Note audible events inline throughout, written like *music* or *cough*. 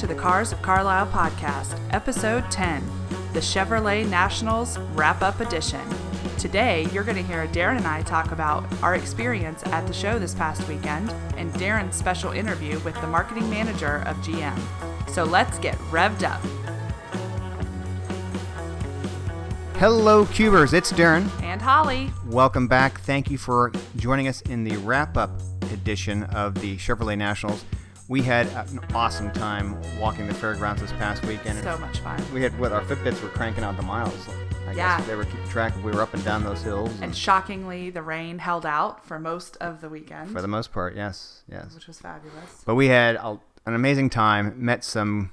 to the Cars of Carlisle podcast, episode 10, the Chevrolet Nationals Wrap Up Edition. Today, you're going to hear Darren and I talk about our experience at the show this past weekend and Darren's special interview with the marketing manager of GM. So let's get revved up. Hello, Cubers. It's Darren. And Holly. Welcome back. Thank you for joining us in the wrap up edition of the Chevrolet Nationals. We had an awesome time walking the fairgrounds this past weekend. So much fun. We had what our Fitbits were cranking out the miles. I Yeah. guess they were keeping track of. We were up and down those hills. And shockingly, the rain held out for most of the weekend, for the most part, yes, yes. which was fabulous. But we had a, an amazing time. Met some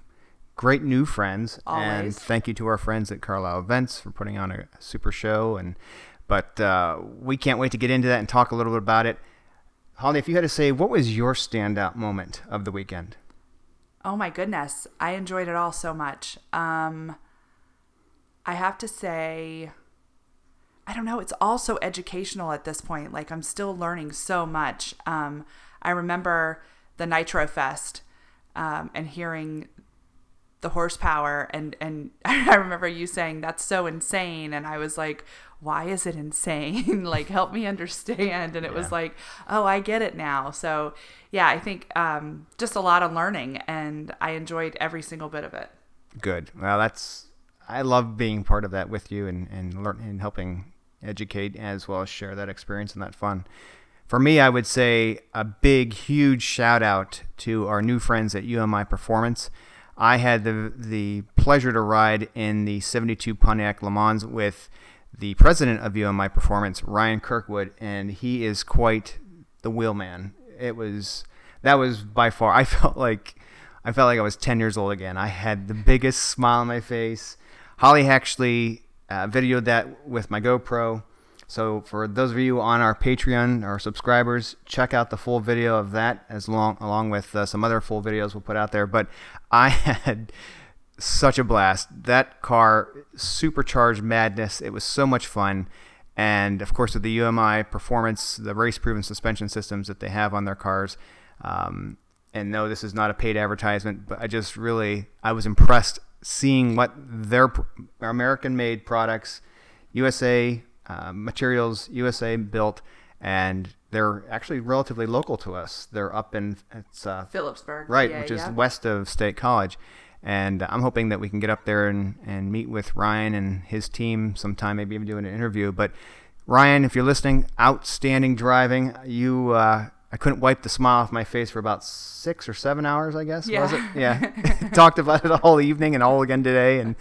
great new friends, and Always. thank you to our friends at Carlisle Events for putting on a super show. And but uh, we can't wait to get into that and talk a little bit about it. Holly, if you had to say, what was your standout moment of the weekend? Oh my goodness, I enjoyed it all so much. Um, I have to say, I don't know. It's all so educational at this point. Like I'm still learning so much. Um, I remember the Nitro Fest um, and hearing the horsepower and and *laughs* I remember you saying that's so insane and I was like why is it insane *laughs* like help me understand and it was like oh I get it now so yeah I think um, just a lot of learning and I enjoyed every single bit of it Good. Well, that's I love being part of that with you and and learn and helping educate as well as share that experience and that fun. For me, I would say a big, huge shout out to our new friends at UMI Performance. I had the the pleasure to ride in the 72 Pontiac Le Mans with the president of UMI Performance, Ryan Kirkwood, and he is quite the wheelman. It was that was by far. I *laughs* felt like I felt like I was 10 years old again. I had the biggest smile on my face. Holly actually uh, videoed that with my GoPro. So for those of you on our Patreon, our subscribers, check out the full video of that as long along with uh, some other full videos we'll put out there. But I *laughs* had such a blast. That car supercharged madness. It was so much fun. And of course, with the UMI performance, the race proven suspension systems that they have on their cars. Um, and no, this is not a paid advertisement, but I just really I was impressed seeing what their American made products, USA uh, materials, USA built, and they're actually relatively local to us. They're up in it's uh, Philipsburg right, PA, which is yeah. west of State College. And I'm hoping that we can get up there and, and meet with Ryan and his team sometime, maybe even do an interview. But Ryan, if you're listening, outstanding driving. You, uh, I couldn't wipe the smile off my face for about six or seven hours, I guess. Was it? Yeah. Yeah. *laughs* *laughs* Talked about it all evening and all again today, and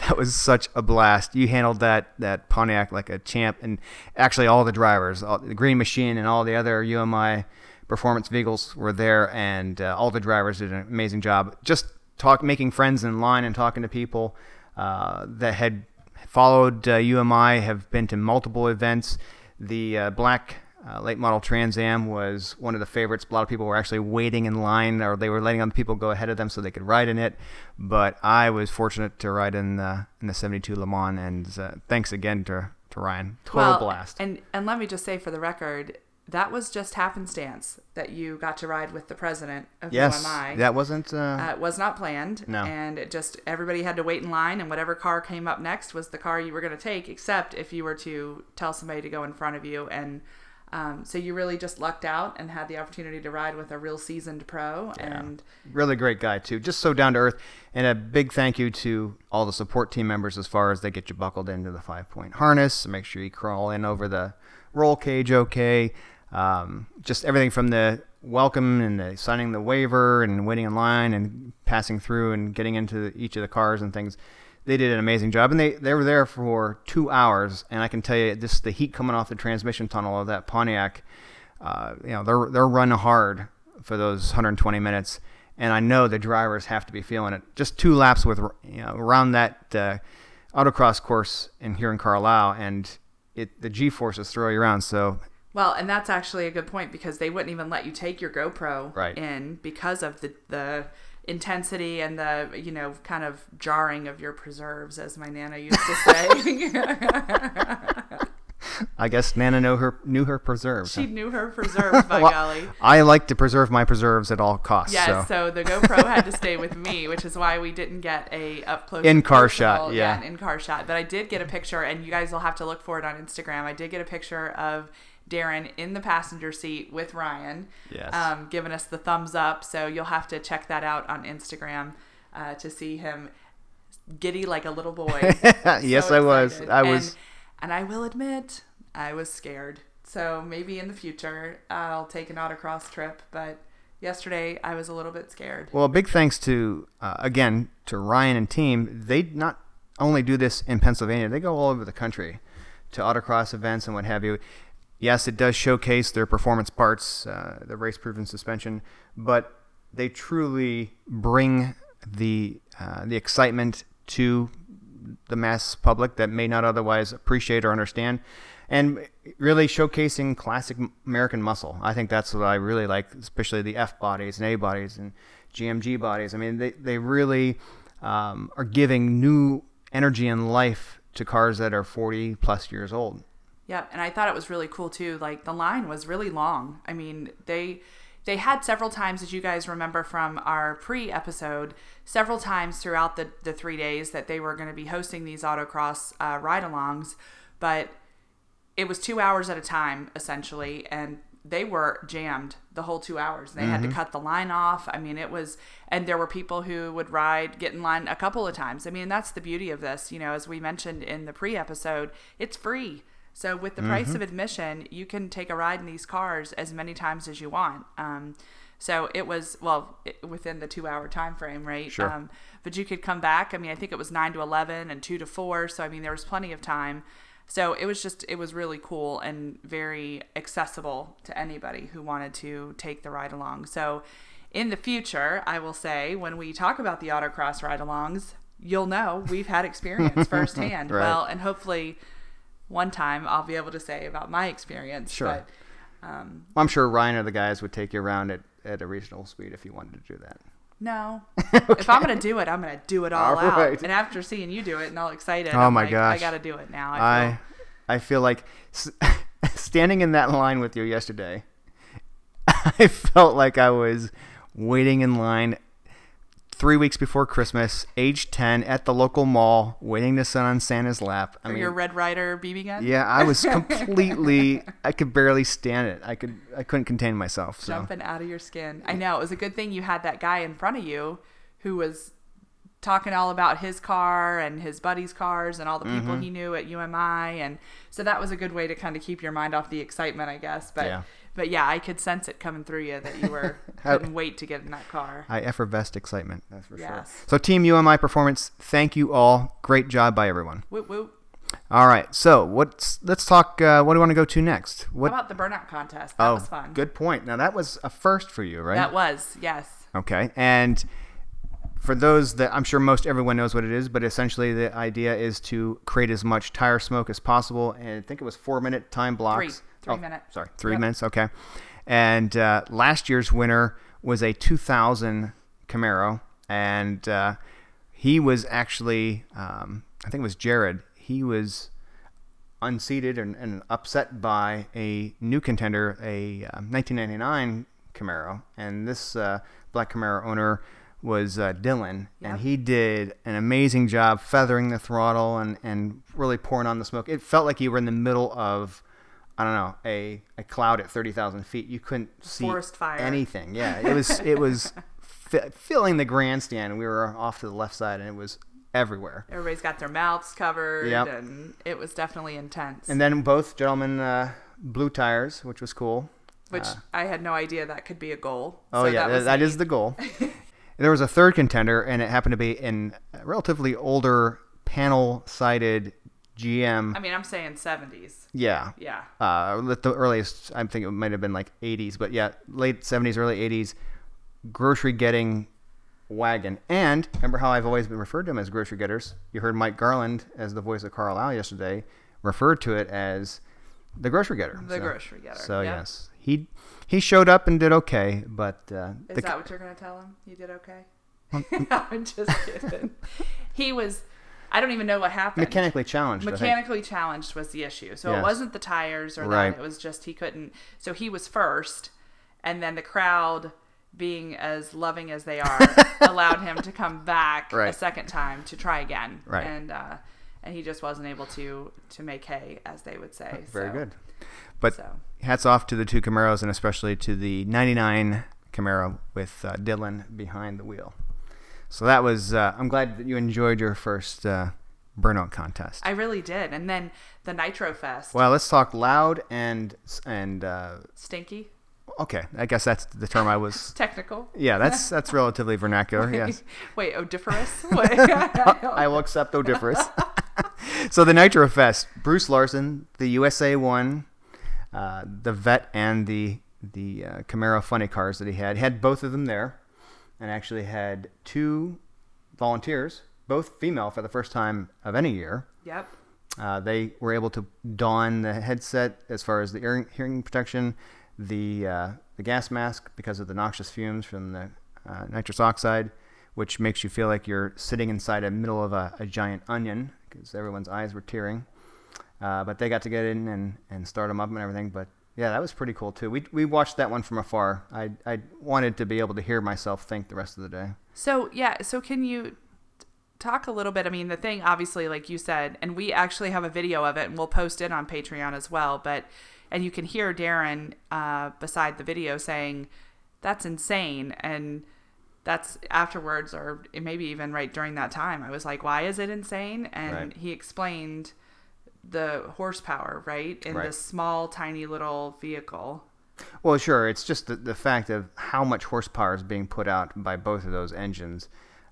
that was such a blast. You handled that that Pontiac like a champ, and actually all the drivers, all, the Green Machine, and all the other UMI performance vehicles were there, and uh, all the drivers did an amazing job. Just talk, making friends in line and talking to people uh, that had followed uh, UMI, have been to multiple events. The uh, black uh, late model Trans Am was one of the favorites. A lot of people were actually waiting in line, or they were letting other people go ahead of them so they could ride in it. But I was fortunate to ride in the in the 72 Le Mans, and uh, thanks again to to Ryan. Total well, blast. and and let me just say for the record that was just happenstance that you got to ride with the president of yes, UMI that wasn't. Uh, Uh, it was not planned. No. And it just, everybody had to wait in line, and whatever car came up next was the car you were going to take, except if you were to tell somebody to go in front of you. And um, so you really just lucked out and had the opportunity to ride with a real seasoned pro. And really great guy too. Just so down to earth. And a big thank you to all the support team members as far as they get you buckled into the five point harness. Make sure you crawl in over the roll cage okay. Um, just everything from the welcome and the signing the waiver and waiting in line and passing through and getting into each of the cars and things they did an amazing job and they, they were there for two hours and i can tell you just the heat coming off the transmission tunnel of that pontiac uh, you know they're they're running hard for those 120 minutes, and I know the drivers have to be feeling it. Just two laps with you know around that uh, autocross course in here in Carlisle, and it the G forces throw you around. So well, and that's actually a good point because they wouldn't even let you take your GoPro Right. in because of the, the intensity and the, you know, kind of jarring of your preserves, as my nana used to say. *laughs* *laughs* I guess Nana knew her knew her preserves. She knew her preserves, by *laughs* Well, golly. I like to preserve my preserves at all costs. Yes, so. so. the GoPro had to stay with me, which is why we didn't get a up close In-car shot, personal- yeah. in car shot. But I did get a picture, and you guys will have to look for it on Instagram. I did get a picture of Darren in the passenger seat with Ryan, Yes. um, giving us the thumbs up. So you'll have to check that out on Instagram uh, to see him giddy like a little boy. *laughs* yes, So I was. I was. And, and I will admit, I was scared. So maybe in the future, I'll take an autocross trip. But yesterday, I was a little bit scared. Well, big thanks to uh, again to Ryan and team. They not only do this in Pennsylvania; they go all over the country to autocross events and what have you. Yes, it does showcase their performance parts, uh, the race-proven suspension, but they truly bring the uh, the excitement to the mass public that may not otherwise appreciate or understand, and really showcasing classic American muscle. I think that's what I really like, especially the F bodies and A bodies and GMG bodies. I mean, they they really um, are giving new energy and life to cars that are 40 plus years old. Yep, and I thought it was really cool too. Like the line was really long. I mean, they they had several times, as you guys remember from our pre-episode, several times throughout the the three days that they were going to be hosting these autocross uh, ride-alongs, but it was two hours at a time essentially, and they were jammed the whole two hours. They had to cut the line off. I mean, it was, and there were people who would ride, get in line a couple of times. I mean, that's the beauty of this. You know, as we mentioned in the pre-episode, it's free. So with the price of admission, you can take a ride in these cars as many times as you want. Um, so it was well it, within the two-hour time frame, right? Sure. Um, but you could come back. I mean, I think it was nine to eleven and two to four. So I mean, there was plenty of time. So it was just it was really cool and very accessible to anybody who wanted to take the ride along. So in the future, I will say when we talk about the autocross ride-alongs, you'll know we've had experience *laughs* firsthand. Right. Well, and hopefully one time I'll be able to say about my experience. Sure. But um, I'm sure Ryan or the guys would take you around at, at a reasonable speed if you wanted to do that. no, *laughs* if I'm gonna do it, I'm gonna do it all, All out. right. And after seeing you do it and all excited, Oh I'm my like, gosh. I gotta do it now. I, I feel. I feel like *laughs* standing in that line with you yesterday. *laughs* I felt like I was waiting in line three weeks before Christmas, age ten, at the local mall, waiting to sit on Santa's lap. I for mean, your Red Ryder BB gun. yeah, I was *laughs* completely. I could barely stand it. I could. I couldn't contain myself. So jumping out of your skin. I know it was a good thing you had that guy in front of you who was talking all about his car and his buddies' cars and all the people Mm-hmm. he knew at UMI, and so that was a good way to kind of keep your mind off the excitement, I guess. But Yeah. but yeah, I could sense it coming through you that you were *laughs* couldn't wait to get in that car. I effervesced excitement. That's for sure. So Team UMI Performance, thank you all. Great job by everyone. Whoop whoop. All right. So what's let's talk. Uh, what do you want to go to next? What? How about the burnout contest? That oh, was fun. good point. Now that was a first for you, right? That was yes. Okay. And for those that I'm sure most everyone knows what it is, but essentially the idea is to create as much tire smoke as possible. And I think it was four minute time blocks. Three. Three Oh, minutes. Sorry, three Yep. minutes. Okay. And uh, last year's winner was a 2000 Camaro, and uh, he was actually, um, I think it was Jared. He was unseated and, and upset by a new contender, a uh, 1999 Camaro, and this uh, black Camaro owner was uh, Dylan, and he did an amazing job feathering the throttle and, and really pouring on the smoke. It felt like you were in the middle of, I don't know, a, a cloud at 30,000 feet. You couldn't see anything. Yeah, it was it was *laughs* fi- filling the grandstand. We were off to the left side, and it was everywhere. Everybody's got their mouths covered, Yep. and it was definitely intense. And then both gentlemen uh, blew tires, which was cool. which uh, I had no idea that could be a goal. Oh So yeah, that was that is the goal. *laughs* there was a third contender, and it happened to be in a relatively older panel-sided GM. I mean, I'm saying 70s. yeah, Yeah. uh, the earliest, I think it might have been like 80s, but yeah, late 70s, early 80s, grocery getting wagon. And remember how I've always been referred to them as grocery getters? You heard Mike Garland, as the voice of Carlisle yesterday, referred to it as the grocery getter. The grocery getter, So yep. yes, he he showed up and did okay, but uh, Is the- that what you're going to tell him? You did okay? *laughs* I'm just kidding. he was I don't even know what happened. Mechanically challenged. Mechanically challenged was the issue. So it wasn't the tires or Right. that. It was just he couldn't. So he was first, and then the crowd, being as loving as they are, *laughs* allowed him to come back a second time to try again. Right. And uh, and he just wasn't able to to make hay, as they would say. Very So- good. But So hats off to the two Camaros and especially to the 99 Camaro with uh, Dylan behind the wheel. So that was. Uh, I'm glad that you enjoyed your first uh, burnout contest. I really did. And then the Nitro Fest, well, let's talk loud and and uh, stinky, okay. I guess that's the term I was. *laughs* technical. Yeah, that's that's relatively vernacular. Yes. *laughs* Wait, odoriferous? *laughs* I will accept odoriferous. *laughs* so the Nitro Fest, Bruce Larson, the USA one, uh, the vet and the the uh, Camaro funny cars that he had. He had both of them there, and actually had two volunteers, both female for the first time of any year. yep. Uh, they were able to don the headset as far as the hearing, hearing protection, the uh, the gas mask because of the noxious fumes from the uh, nitrous oxide, which makes you feel like you're sitting inside the middle of a, a giant onion because everyone's eyes were tearing. Uh, but they got to get in and, and start them up and everything. But yeah, that was pretty cool too. We, we watched that one from afar. I, I wanted to be able to hear myself think the rest of the day. So yeah, so can you talk a little bit? I mean, the thing obviously, like you said, and we actually have a video of it, and we'll post it on Patreon as well. But and you can hear Darren uh, beside the video saying, "That's insane," and that's afterwards, or maybe even right during that time. I was like, "Why is it insane?" And Right. he explained the horsepower, right, in Right. this small, tiny little vehicle. Well, sure. It's just the, the fact of how much horsepower is being put out by both of those engines.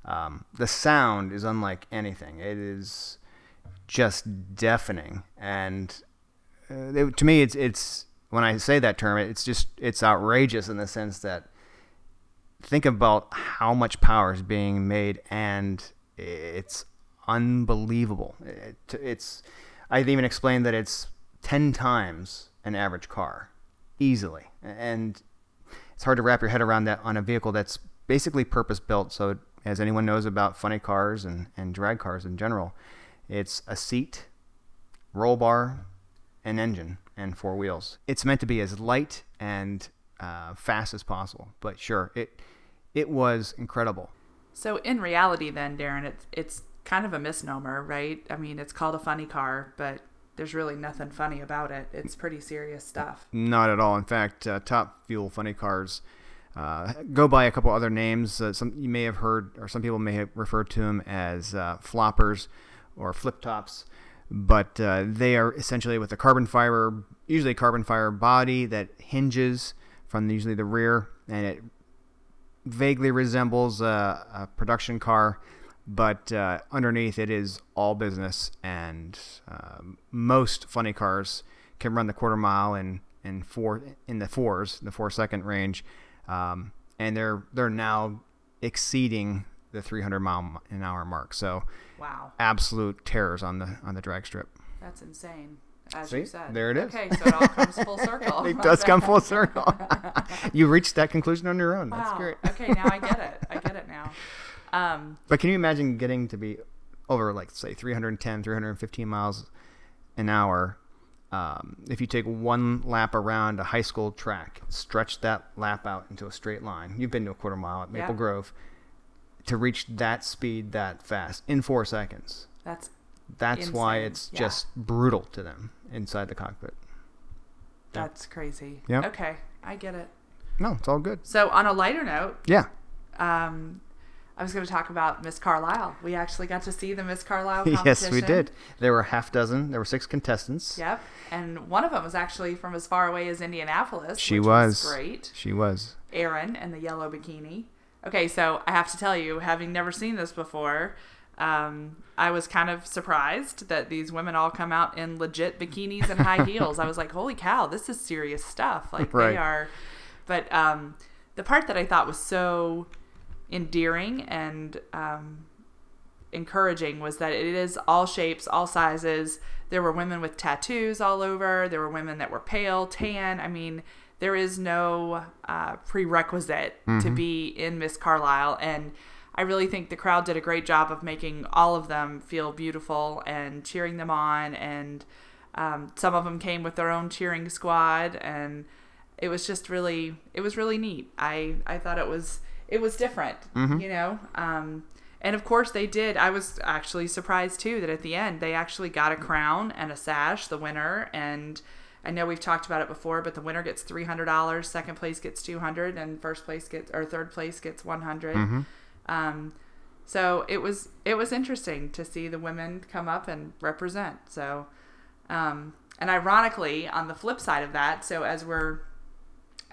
Um, the sound is unlike anything. It is just deafening, and uh, it- to me, it's it's when I say that term, it's just it's outrageous in the sense that think about how much power is being made, and it's unbelievable. It, it's I've even explained that it's ten times an average car, easily, and it's hard to wrap your head around that on a vehicle that's basically purpose built. So, as anyone knows about funny cars and, and drag cars in general, it's a seat, roll bar, an engine, and four wheels. It's meant to be as light and uh, fast as possible. But sure, it it was incredible. So in reality, then Darren, it's it's kind of a misnomer, right? I mean, it's called a funny car, but there's really nothing funny about it. It's pretty serious stuff. Not at all. In fact, uh, Top Fuel Funny Cars uh, go by a couple other names. Uh, some you may have heard, or some people may have referred to them as uh, floppers or flip tops, but uh, they are essentially with a carbon fiber, usually carbon fiber body that hinges from usually the rear, and it vaguely resembles a, a production car, but uh, underneath it is all business. And uh, most funny cars can run the quarter mile in in four in the fours, the four second range, um, and they're they're now exceeding the 300 mile an hour mark. So Wow, absolute terrors on the on the drag strip. that's insane. As See? you said, There it is. Okay, so it all comes full *laughs* circle. It does come full circle. *laughs* you reached that conclusion on your own. That's Wow. great. okay, now I get it. I get it now. *laughs* Um, But can you imagine getting to be over like say 310, 315 miles an hour? Um, if you take one lap around a high school track, stretch that lap out into a straight line. You've been to a quarter mile at Maple Yeah. Grove to reach that speed that fast in four seconds. that's That's why it's Yeah. just brutal to them inside the cockpit. Yeah. that's crazy. Yep. Okay, I get it. No, it's all good. So on a lighter note, Yeah. um, I was going to talk about Miss Carlisle. We actually got to see the Miss Carlisle competition. *laughs* yes, we did. There were a half dozen. There were six contestants. Yep, and one of them was actually from as far away as Indianapolis. She which was. great. She was. Erin and the yellow bikini. Okay, so I have to tell you, having never seen this before, um, I was kind of surprised that these women all come out in legit bikinis and high *laughs* heels. I was like, holy cow, this is serious stuff. Like Right. they are. But um, the part that I thought was so endearing and um, encouraging was that it is all shapes, all sizes. There were women with tattoos all over. There were women that were pale, tan. I mean, there is no uh, prerequisite to be in Miss Carlisle. And I really think the crowd did a great job of making all of them feel beautiful and cheering them on. And um, some of them came with their own cheering squad, and it was just really, it was really neat. I I thought it was it was different, you know. Um, and of course they did. I was actually surprised too that at the end they actually got a crown and a sash, the winner, and I know we've talked about it before, but the winner gets three hundred dollars, second place gets two hundred, and first place gets or third place gets one Um, so it was it was interesting to see the women come up and represent. So, um, and ironically, on the flip side of that, so as we're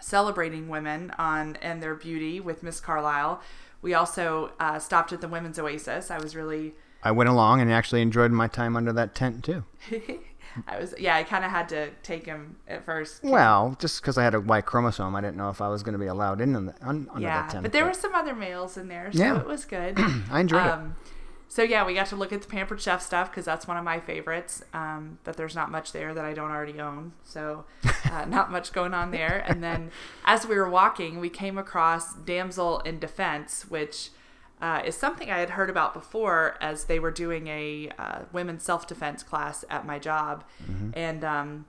celebrating women on and their beauty with Miss Carlisle, we also uh, stopped at the Women's Oasis. I was really I went along and actually enjoyed my time under that tent too. *laughs* I was yeah, I kind of had to take him at first. Well, just because I had a Y chromosome, I didn't know if I was going to be allowed in on the, under yeah, that tent. but there were some other males in there, so Yeah. it was good. *clears throat* I enjoyed it. um, So yeah, we got to look at the Pampered Chef stuff because that's one of my favorites. Um, but there's not much there that I don't already own, so uh, *laughs* not much going on there. And then as we were walking, we came across Damsel in Defense, which uh, is something I had heard about before as they were doing a uh, women's self defense class at my job, and um,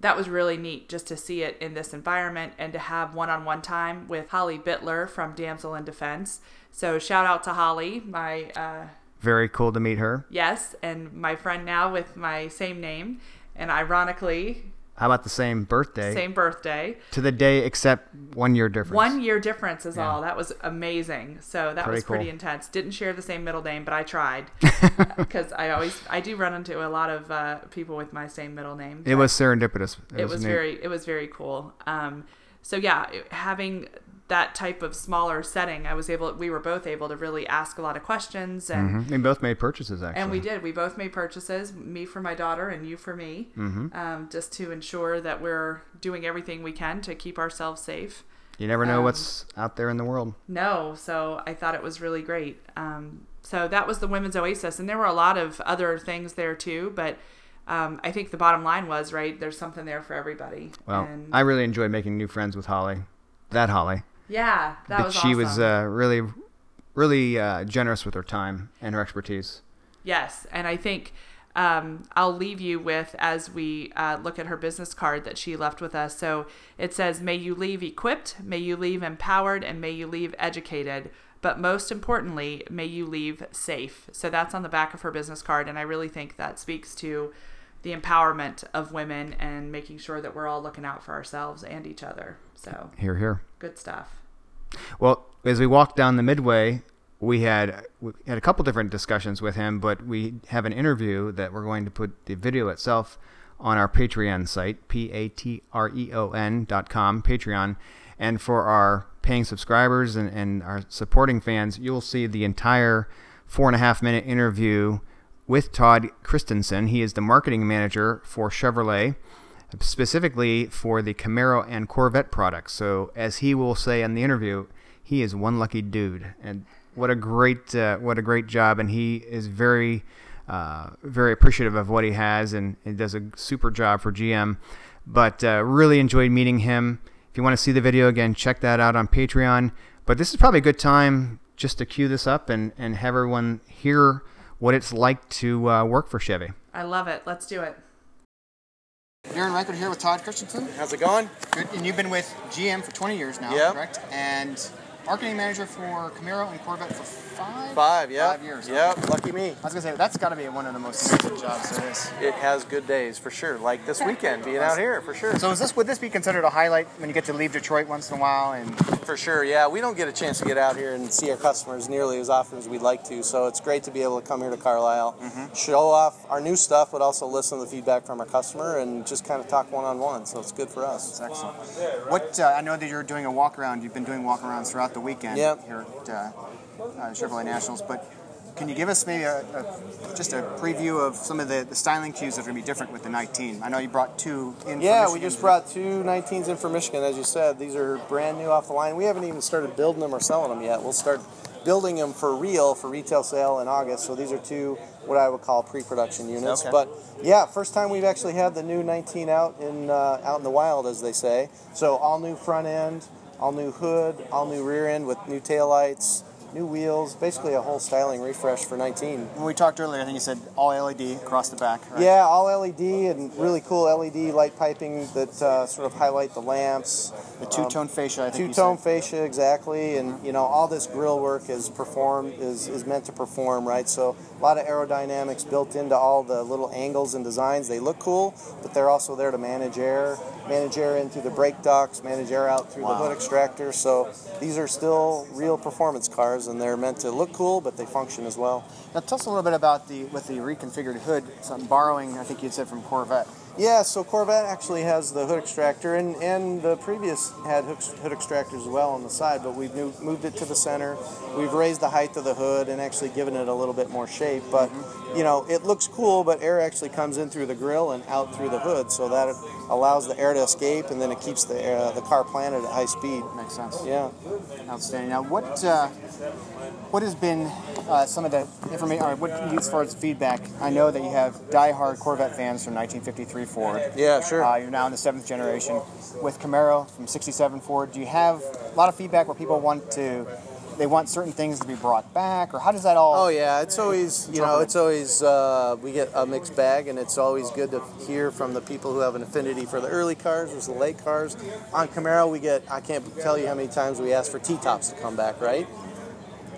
that was really neat just to see it in this environment and to have one-on-one time with Holly Bittler from Damsel in Defense. So shout out to Holly, my uh, Very cool to meet her. yes, and my friend now with my same name, and ironically How about the same birthday? same birthday. To the day, except one year difference. One year difference is Yeah. all. That was amazing. So that Pretty was pretty cool. intense. Didn't share the same middle name, but I tried *laughs* because I always I do run into a lot of uh, people with my same middle name. It was serendipitous. it was neat. very it was very cool um so yeah having that type of smaller setting i was able we were both able to really ask a lot of questions and Mhm. We both made purchases actually. and we did we both made purchases me for my daughter and you for me Mm-hmm. um, just to ensure that we're doing everything we can to keep ourselves safe You never know um, what's out there in the world. no so i thought it was really great um, so that was the women's oasis and there were a lot of other things there too but um, i think the bottom line was right there's something there for everybody Well, and I really enjoyed making new friends with Holly. That Holly. Yeah that But was she was uh, really, really uh, generous with her time and her expertise. Yes, and I think um, I'll leave you with as we uh, look at her business card that she left with us. So it says, "May you leave equipped, may you leave empowered, and may you leave educated." But most importantly, may you leave safe. So that's on the back of her business card, and I really think that speaks to the empowerment of women and making sure that we're all looking out for ourselves and each other. So Here, here. good stuff. Well, as we walked down the midway, we had we had a couple different discussions with him, but we have an interview that we're going to put the video itself on our Patreon site, p a t r e o n dot com, Patreon, and for our paying subscribers and, and our supporting fans, you'll see the entire four and a half minute interview with Todd Christensen. He is the marketing manager for Chevrolet specifically for the Camaro and Corvette products. So, as he will say in the interview, he is one lucky dude, and what a great uh, what a great job, and he is very uh, very appreciative of what he has, and, and does a super job for GM. But uh, really enjoyed meeting him. If you want to see the video again, check that out on Patreon. But this is probably a good time just to cue this up and, and have everyone hear what it's like to uh, work for Chevy. I love it. Let's do it. Darren Reichert here with Todd Christensen. How's it going? Good. And you've been with GM for 20 years now, Yep. correct? And marketing manager for Camaro and Corvette for five? Five, yeah. Five years. Yep, lucky me. I was going to say, that's got to be one of the most amazing jobs there is. It has good days for sure. Like this weekend, being out here for sure. So is this would this be considered a highlight when you get to leave Detroit once in a while? And For sure, yeah. We don't get a chance to get out here and see our customers nearly as often as we'd like to. So it's great to be able to come here to Carlisle, show off our new stuff, but also listen to the feedback from our customer and just kind of talk one on one. So it's good for us. it's excellent. What uh, I know that you're doing a walk around. You've been doing walk arounds throughout the weekend Yep. here at uh, uh, Chevrolet Nationals, but. Can you give us maybe a, a, just a preview of some of the, the styling cues that are going to be different with the 19? I know you brought two in. Yeah, we just brought two 19s in from Michigan, as you said. These are brand new off the line. We haven't even started building them or selling them yet. We'll start building them for real for retail sale in August. So these are two what I would call pre-production units. Okay. But yeah, first time we've actually had the new 19 out in uh, out in the wild, as they say. So all new front end, all new hood, all new rear end with new taillights. new wheels, basically a whole styling refresh for 19. When we talked earlier, I think you said all LED across the back. Right? Yeah, all LED and really cool LED light piping that uh, sort of highlight the lamps. The two-tone fascia. I think Two-tone fascia, exactly, and you know all this grill work is performed is, is meant to perform, right? So a lot of aerodynamics built into all the little angles and designs. They look cool, but they're also there to manage air, manage air in through the brake ducts, manage air out through Wow. the hood extractor. So these are still real performance cars, and they're meant to look cool, but they function as well. Now tell us a little bit about the with the reconfigured hood. Some borrowing, I think you said from Corvette. Yeah, so Corvette actually has the hood extractor, and, and the previous had hood, hood extractors as well on the side, but we've moved, moved it to the center. We've raised the height of the hood and actually given it a little bit more shape. But, you know, it looks cool, but air actually comes in through the grill and out through the hood, so that allows the air to escape, and then it keeps the, air, the car planted at high speed. Makes sense. Yeah. Outstanding. Now, what uh, what has been uh, some of the information, or what as far as feedback? I know that you have diehard Corvette fans from 1953 Ford. Yeah, sure. Uh, you're now in the seventh generation with Camaro from '67 Ford. Do you have a lot of feedback where people want to, they want certain things to be brought back, or how does that all? Oh yeah, it's always you know it's always uh, we get a mixed bag, and it's always good to hear from the people who have an affinity for the early cars versus the late cars. On Camaro, we get I can't tell you how many times we ask for T tops to come back. Right?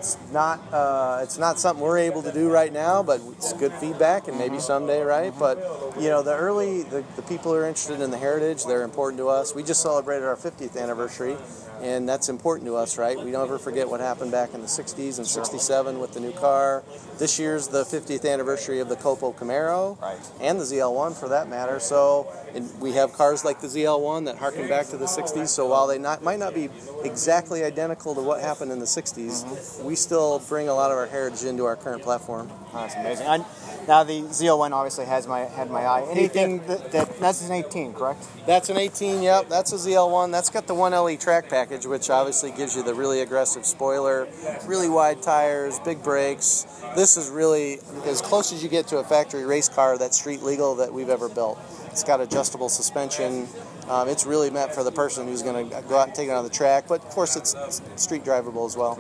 It's not uh, it's not something we're able to do right now, but it's good feedback, and maybe someday, right? But you know the early the, the people who are interested in the heritage, they're important to us. We just celebrated our 50th anniversary. And that's important to us, right? We don't ever forget what happened back in the 60s and 67 with the new car. This year's the 50th anniversary of the Copo Camaro Right. and the ZL1 for that matter. So and we have cars like the ZL1 that harken back to the 60s. So while they not, might not be exactly identical to what happened in the 60s, mm-hmm. we still bring a lot of our heritage into our current platform. Oh, that's amazing. I, now the ZL1 obviously has my had my eye. Anything that, that that's an 18, correct? That's an 18, yep. That's a ZL1. That's got the 1LE track package, which obviously gives you the really aggressive spoiler, really wide tires, big brakes. This is really as close as you get to a factory race car that's street legal that we've ever built. It's got adjustable suspension. Um, it's really meant for the person who's going to go out and take it on the track, but of course it's street drivable as well.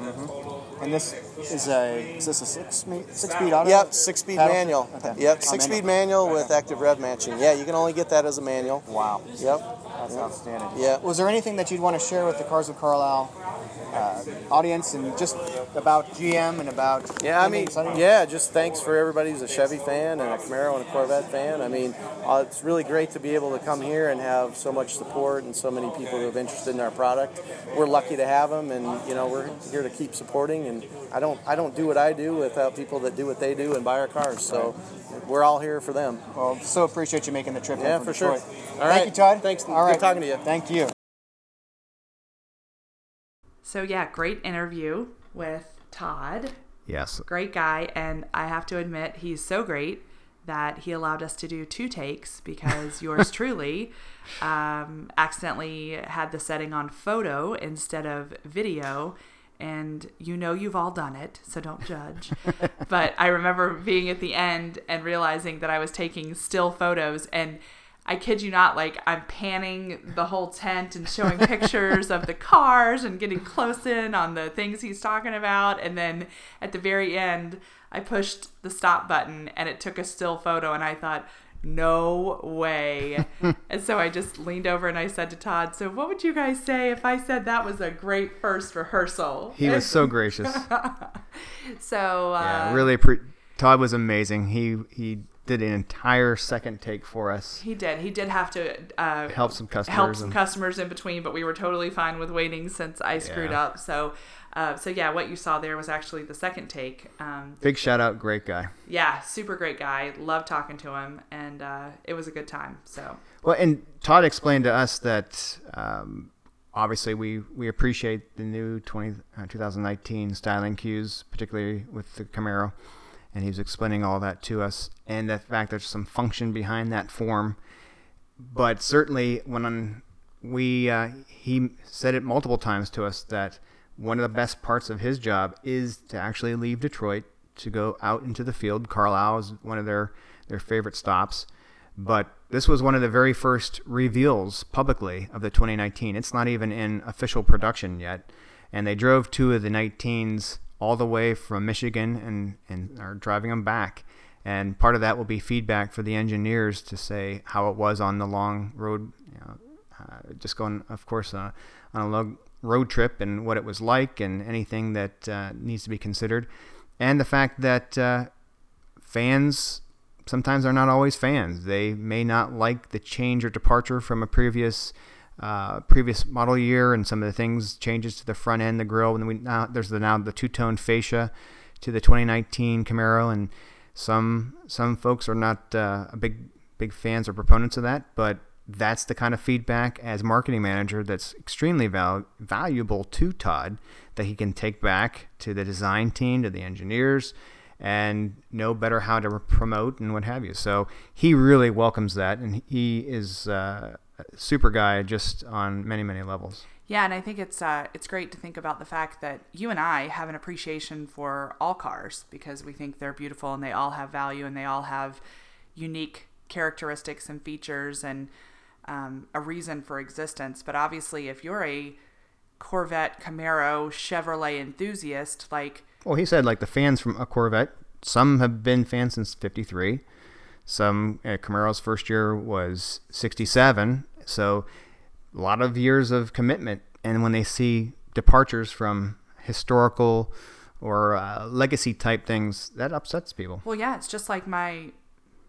And this is a is this a six speed six speed auto? Yep, six speed Paddle? manual. Okay. Yep, Oh, six speed manual. manual with active rev matching. Yeah, you can only get that as a manual. Wow, Yep. that's outstanding. Yeah. Was there anything that you'd want to share with the Cars of Carlisle uh, audience and just about GM and about Yeah, I mean, yeah, just thanks for everybody who's a Chevy fan and a Camaro and a Corvette fan. I mean, uh, it's really great to be able to come here and have so much support and so many people who have interested in our product. We're lucky to have them, and you know, we're here to keep supporting. And I don't, I don't do what I do without people that do what they do and buy our cars. So we're all here for them. Well, so appreciate you making the trip. Yeah, for sure. Detroit. All Thank right. you, Todd. Thanks. All right. Good talking to you. Thank you. So yeah, great interview with Todd. Yes. Great guy, and I have to admit he's so great that he allowed us to do two takes because *laughs* yours truly um, accidentally had the setting on photo instead of video. And you know you've all done it, so don't judge. *laughs* but I remember being at the end and realizing that I was taking still photos and I kid you not, like I'm panning the whole tent and showing pictures of the cars and getting close in on the things he's talking about. And then at the very end, I pushed the stop button and it took a still photo. And I thought, no way. *laughs* and so I just leaned over and I said to Todd, So, what would you guys say if I said that was a great first rehearsal? He was so gracious. *laughs* so, uh, Yeah, really. Pre- Todd was amazing. He he did an entire second take for us. He did. He did have to uh, Help some customers. help some and- customers in between, but we were totally fine with waiting since I screwed Yeah. up. So, uh, so yeah, what you saw there was actually the second take. Um, Big shout out, great guy. yeah, super great guy. Love talking to him, and uh, it was a good time. So, Well, and Todd explained to us that um, obviously we, we appreciate the new 20, uh, 2019 styling cues, particularly with the Camaro. And he was explaining all that to us, and the fact there's some function behind that form. But certainly, when we uh, he said it multiple times to us that one of the best parts of his job is to actually leave Detroit to go out into the field. Carlisle is one of their their favorite stops. But this was one of the very first reveals publicly of the 2019. It's not even in official production yet. And they drove two of the 19s all the way from Michigan and, and are driving them back. And part of that will be feedback for the engineers to say how it was on the long road, you know, uh, just going, of course, uh, on a long road trip and what it was like and anything that uh, needs to be considered. And the fact that uh, fans sometimes are not always fans. They may not like the change or departure from a previous uh, previous model year and some of the things changes to the front end, the grill, and we now there's the now the two tone fascia to the 2019 Camaro, and some some folks are not uh, big big fans or proponents of that, but that's the kind of feedback as marketing manager that's extremely val- valuable to Todd that he can take back to the design team, to the engineers, and know better how to promote and what have you. So he really welcomes that, and he is uh, super guy just on many many levels. Yeah, and I think it's uh, it's great to think about the fact that you and I have an appreciation for all cars because we think they're beautiful and they all have value and they all have unique characteristics and features and um, a reason for existence. But obviously, if you're a Corvette, Camaro, Chevrolet enthusiast, like well, he said like the fans from a Corvette. Some have been fans since '53. Some uh, Camaro's first year was '67, so a lot of years of commitment. And when they see departures from historical or uh, legacy type things, that upsets people. Well, yeah, it's just like my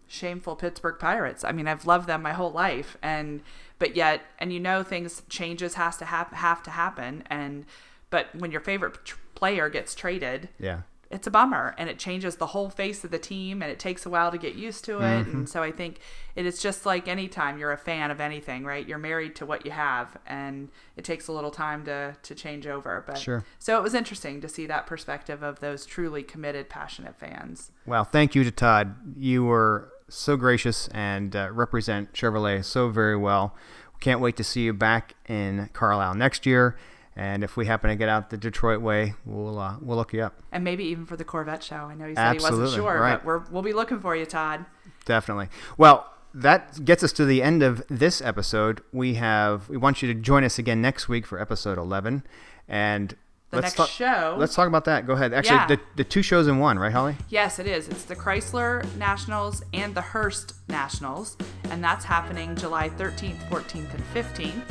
shameful Pittsburgh Pirates. I mean, I've loved them my whole life, and but yet, and you know, things changes has to have have to happen, and but when your favorite player gets traded, yeah, it's a bummer, and it changes the whole face of the team, and it takes a while to get used to it, Mm-hmm. and so I think it is just like anytime you're a fan of anything, right? You're married to what you have, and it takes a little time to to change over. But Sure. so it was interesting to see that perspective of those truly committed, passionate fans. Well, thank you to Todd. You were so gracious and uh, represent Chevrolet so very well. Can't wait to see you back in Carlisle next year. And if we happen to get out the Detroit way, we'll uh, we'll look you up. and maybe even for the Corvette show. I know he said he wasn't sure, right. but we're, we'll be looking for you, Todd. Definitely. Well, that gets us to the end of this episode. We have we want you to join us again next week for episode 11 and The let's next talk, show. Let's talk about that. Go ahead. Actually, Yeah. the, the two shows in one, right, Holly? Yes, it is. It's the Chrysler Nationals and the Hurst Nationals, and that's happening July 13th, 14th, and 15th.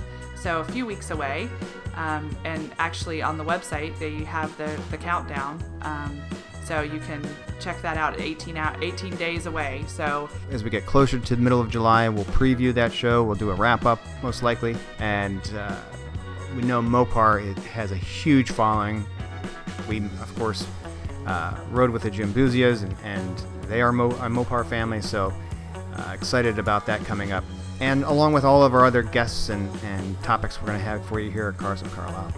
So a few weeks away. Um, and actually, on the website, they have the, the countdown. Um, so you can check that out 18 out 18 days away. So As we get closer to the middle of July, we'll preview that show. We'll do a wrap up, most likely. And uh, we know Mopar it has a huge following. We, of course, uh, rode with the Jimbuzias, and, and they are Mo- a Mopar family. So uh, excited about that coming up. And along with all of our other guests and, and topics we're going to have for you here at Cars of Carlisle.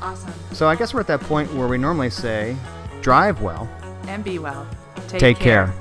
awesome. So I guess we're at that point where we normally say, drive well. And be well. Take, Take care.